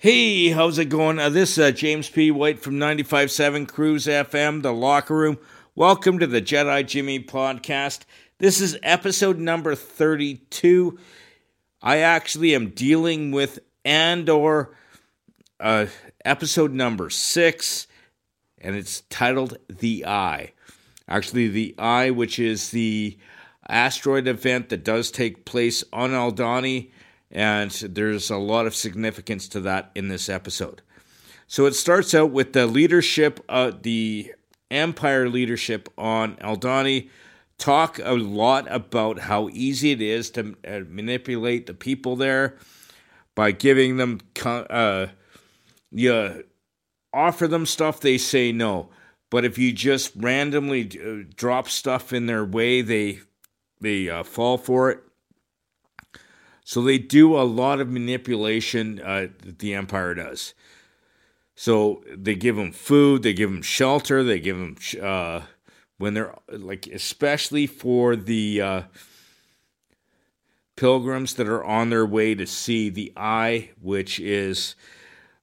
Hey, how's it going? Uh, this is uh, James P. White from 95.7 Cruise FM, The Locker Room. Welcome to the Jedi Jimmy podcast. This is episode number 32. I actually am dealing with Andor, uh, episode number 6, and it's titled The Eye. Actually, The Eye, which is the asteroid event that does take place on Aldhani and there's a lot of significance to that in this episode. So it starts out with the leadership, uh, the Empire leadership on Aldhani talk a lot about how easy it is to uh, manipulate the people there by giving them, uh, you offer them stuff, they say no. But if you just randomly uh, drop stuff in their way, they they uh, fall for it. So they do a lot of manipulation uh, that the Empire does. So they give them food, they give them shelter, they give them uh, when they're like, especially for the uh, pilgrims that are on their way to see the Eye, which is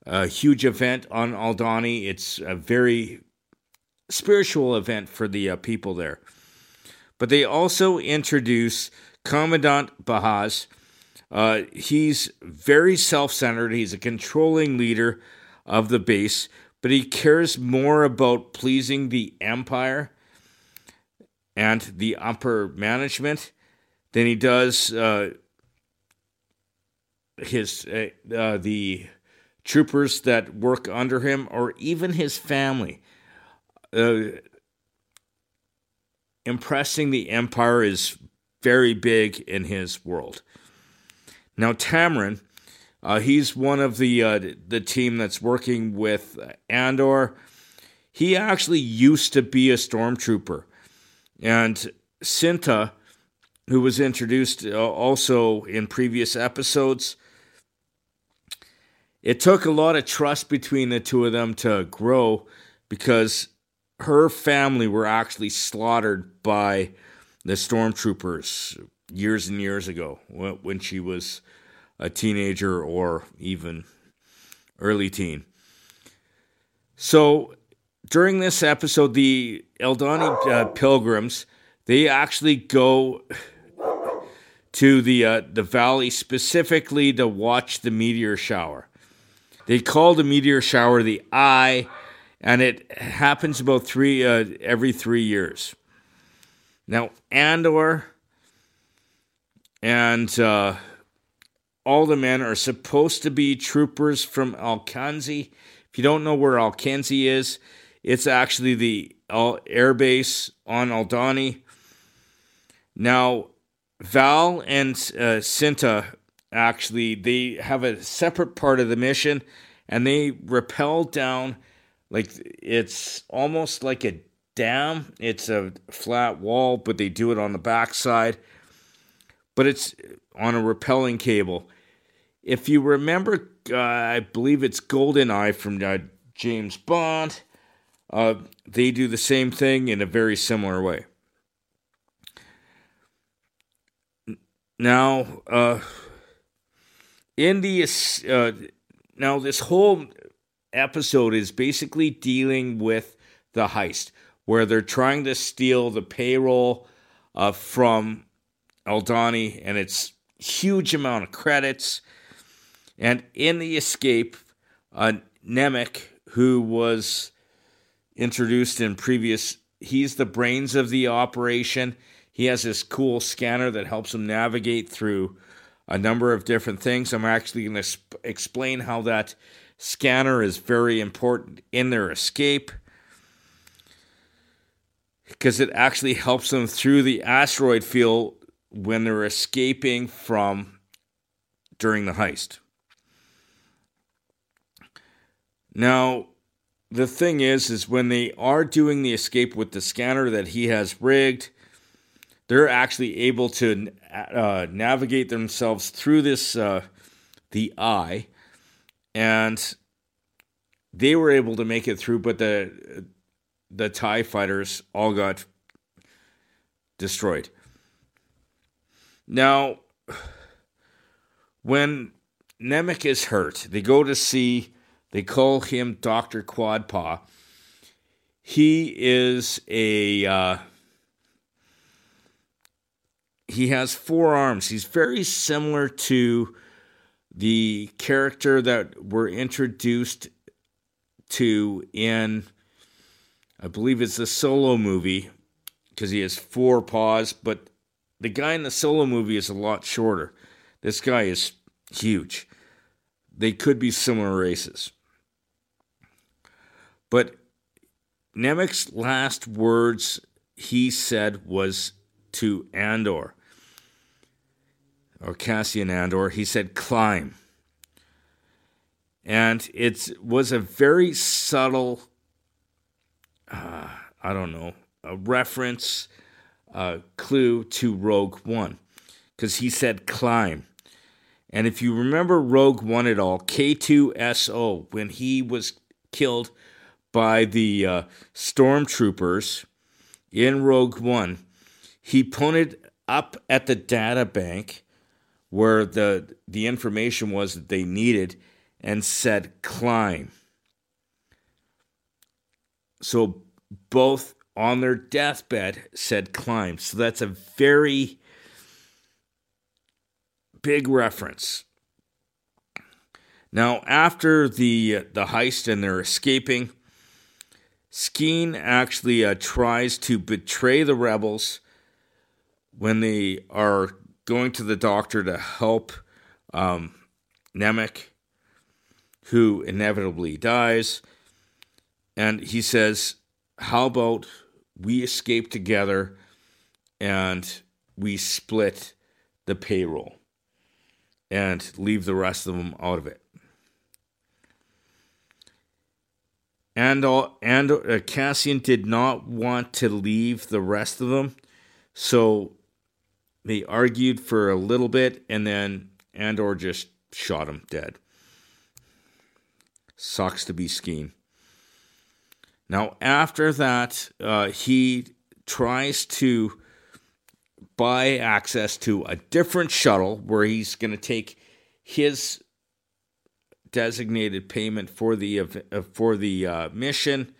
a huge event on Aldhani. It's a very spiritual event for the uh, people there. But they also introduce Commandant Baz uh, he's very self centered. He's a controlling leader of the base, but he cares more about pleasing the empire and the upper management than he does uh, his uh, uh the troopers that work under him or even his family. Uh, impressing the empire is very big in his world. Now, Taramyn, uh, he's one of the uh, the team that's working with Andor. He actually used to be a stormtrooper, and Cinta, who was introduced uh, also in previous episodes. It took a lot of trust between the two of them to grow because her family were actually slaughtered by the stormtroopers years and years ago when she was a teenager or even early teen. So during this episode, the Aldhani uh, pilgrims they actually go to the uh, the valley specifically to watch the meteor shower. They call the meteor shower the Eye, and it happens about three uh, every three years. Now Andor and uh, all the men are supposed to be troopers from Alkenzi. If you don't know where Alkenzi is, it's actually the air base on Aldhani. Now, Val and uh, actually they have a separate part of the mission, and they rappel down like it's almost like a dam. It's a flat wall, but they do it on the backside but it's on a repelling cable. If you remember, uh, I believe it's GoldenEye from uh, James Bond. Uh, they do the same thing in a very similar way. Now, uh, in the uh, now this whole episode is basically dealing with the heist, where they're trying to steal the payroll uh, from Aldhani and its huge amount of credits. And in the escape, uh, Nemik, who was introduced in previous, he's the brains of the operation. He has this cool scanner that helps him navigate through a number of different things. I'm actually going to sp- explain how that scanner is very important in their escape because it actually helps them through the asteroid field when they're escaping from during the heist. Now, the thing is, is when they are doing the escape with the scanner that he has rigged, they're actually able to uh, navigate themselves through this uh, the eye, and they were able to make it through, but the the Tie fighters all got destroyed. Now, when Nemik is hurt. They go to see, they call him Dr. Quadpaw. He is a. Uh, he has four arms. He's very similar to the character that we're introduced to in, I believe it's the solo movie, because he has four paws, but the guy in the solo movie is a lot shorter. This guy is huge. They could be similar races. But Nemik's last words he said was to Andor, or Cassian Andor, he said, climb. And it was a very subtle, uh, I don't know, a reference, uh, clue to Rogue One, because he said climb. And if you remember Rogue One at all, K2SO, when he was killed by the uh, stormtroopers in Rogue One, he pointed up at the data bank where the the information was that they needed and said climb. So both on their deathbed said climb. So that's a very big reference. Now, after the the heist and they're escaping, Skeen actually uh, tries to betray the rebels when they are going to the doctor to help um, Nemik, who inevitably dies. And he says, How about we escape together and we split the payroll and leave the rest of them out of it? And, all, and uh, Cassian did not want to leave the rest of them, so they argued for a little bit, and then Andor just shot him dead. Sucks to be Skeen. Now, after that, uh, he tries to buy access to a different shuttle where he's going to take his designated payment for the uh, for the uh, mission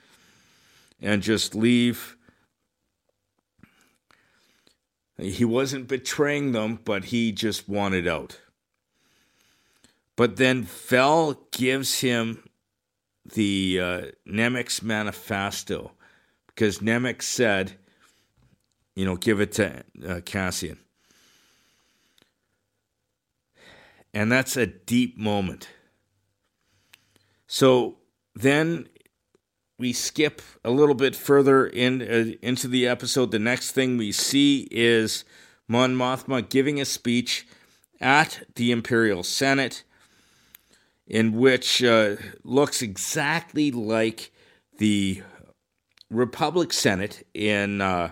and just leave he wasn't betraying them, but he just wanted out. But then Vel gives him the uh, Nemik's manifesto because Nemex said, you know, give it to uh, Cassian. And that's a deep moment. So then we skip a little bit further in uh, into the episode. The next thing we see is Mon Mothma giving a speech at the Imperial Senate, in which uh, looks exactly like the Republic Senate in uh,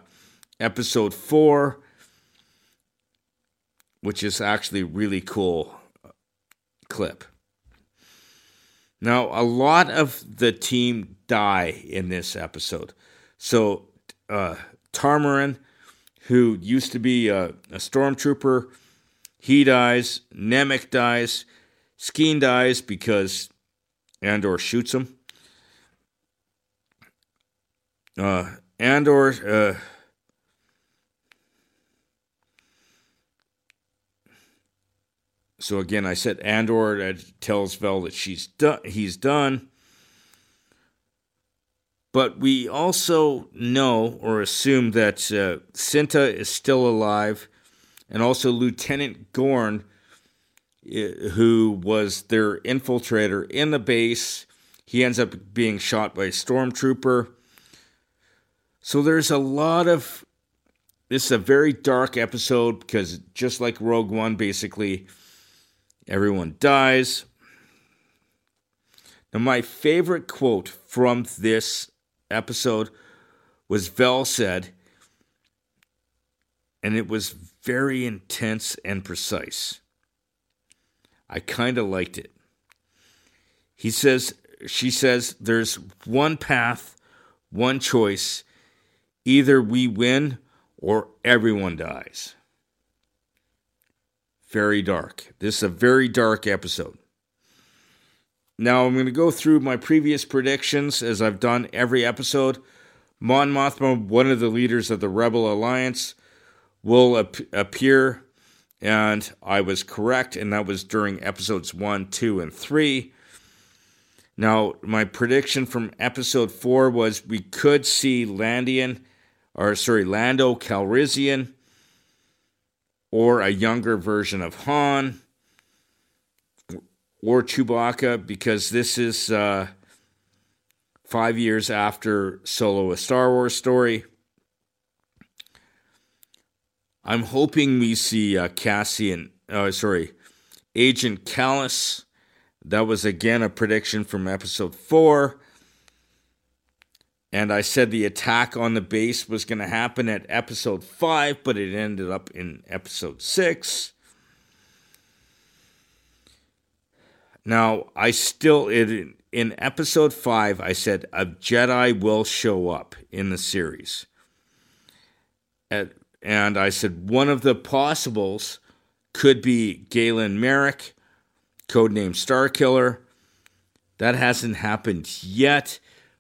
episode four, which is actually really cool clip. Now, a lot of the team die in this episode. So, uh, Taramyn, who used to be a, a stormtrooper, he dies. Nemik dies. Skeen dies because Andor shoots him. Uh, Andor uh, So again, I said Andor tells Vel that she's done. He's done. But we also know or assume that uh, Cinta is still alive, and also Lieutenant Gorn, who was their infiltrator in the base. He ends up being shot by a stormtrooper. So there's a lot of. This is a very dark episode because just like Rogue One, basically Everyone dies. Now, my favorite quote from this episode was Vel said, and it was very intense and precise. I kind of liked it. He says, she says, there's one path, one choice. Either we win or everyone dies. very dark. This is a very dark episode. Now, I'm going to go through my previous predictions as I've done every episode. Mon Mothma, one of the leaders of the Rebel Alliance, will ap- appear, and I was correct, and that was during episodes 1, 2, and 3. Now, my prediction from episode 4 was we could see Landian, or sorry, Lando Calrissian, or a younger version of Han or Chewbacca because this is uh, five years after Solo, a Star Wars story. I'm hoping we see uh, Cassian, uh, sorry, Agent Kallus. That was again a prediction from episode four. And I said the attack on the base was going to happen at episode five, but it ended up in episode six. Now, I still in in episode 5 I said a Jedi will show up in the series. At, and I said one of the possibles could be Galen Marek, codename Starkiller. That hasn't happened yet,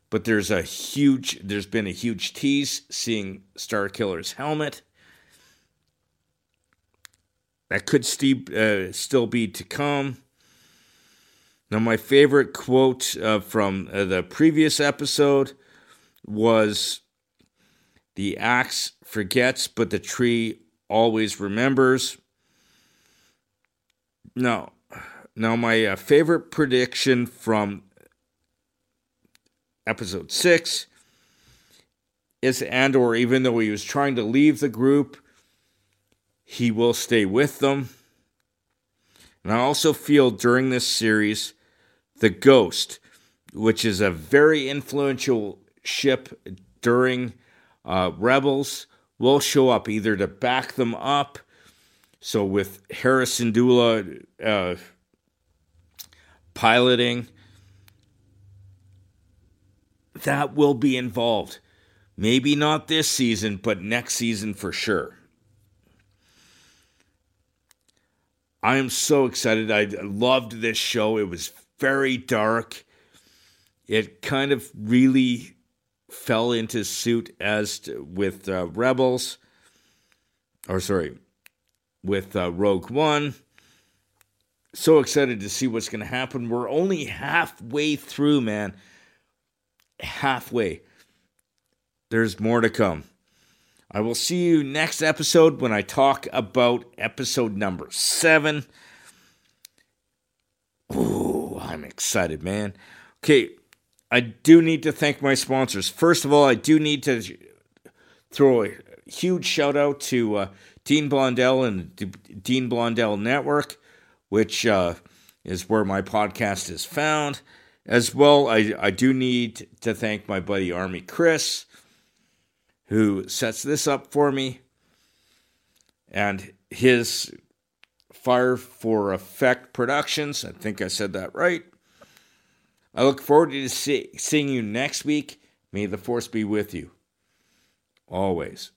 but there's a huge there's been a huge tease seeing Starkiller's helmet. That could st- uh, still be to come. Now, my favorite quote uh, from uh, the previous episode was The axe forgets, but the tree always remembers. Now, now my uh, favorite prediction from episode 6 is Andor, even though he was trying to leave the group, he will stay with them. And I also feel during this series the Ghost, which is a very influential ship during uh, Rebels, will show up either to back them up. So with Hera Syndulla uh, piloting, that will be involved. Maybe not this season, but next season for sure. I am so excited. I loved this show. It was very dark. It kind of really fell into suit as to, with uh, Rebels, or sorry, with uh, Rogue One. So excited to see what's going to happen. We're only halfway through, man. Halfway. There's more to come. I will see you next episode when I talk about episode number seven. Ooh, I'm excited, man. Okay, I do need to thank my sponsors. First of all, I do need to throw a huge shout out to uh, Dean Blondell and the Dean Blondell Network, which uh, is where my podcast is found. As well, I, I do need to thank my buddy Army Chris, who sets this up for me, and his Fire for Effect Productions. I think I said that right. I look forward to see, seeing you next week. May the force be with you. Always.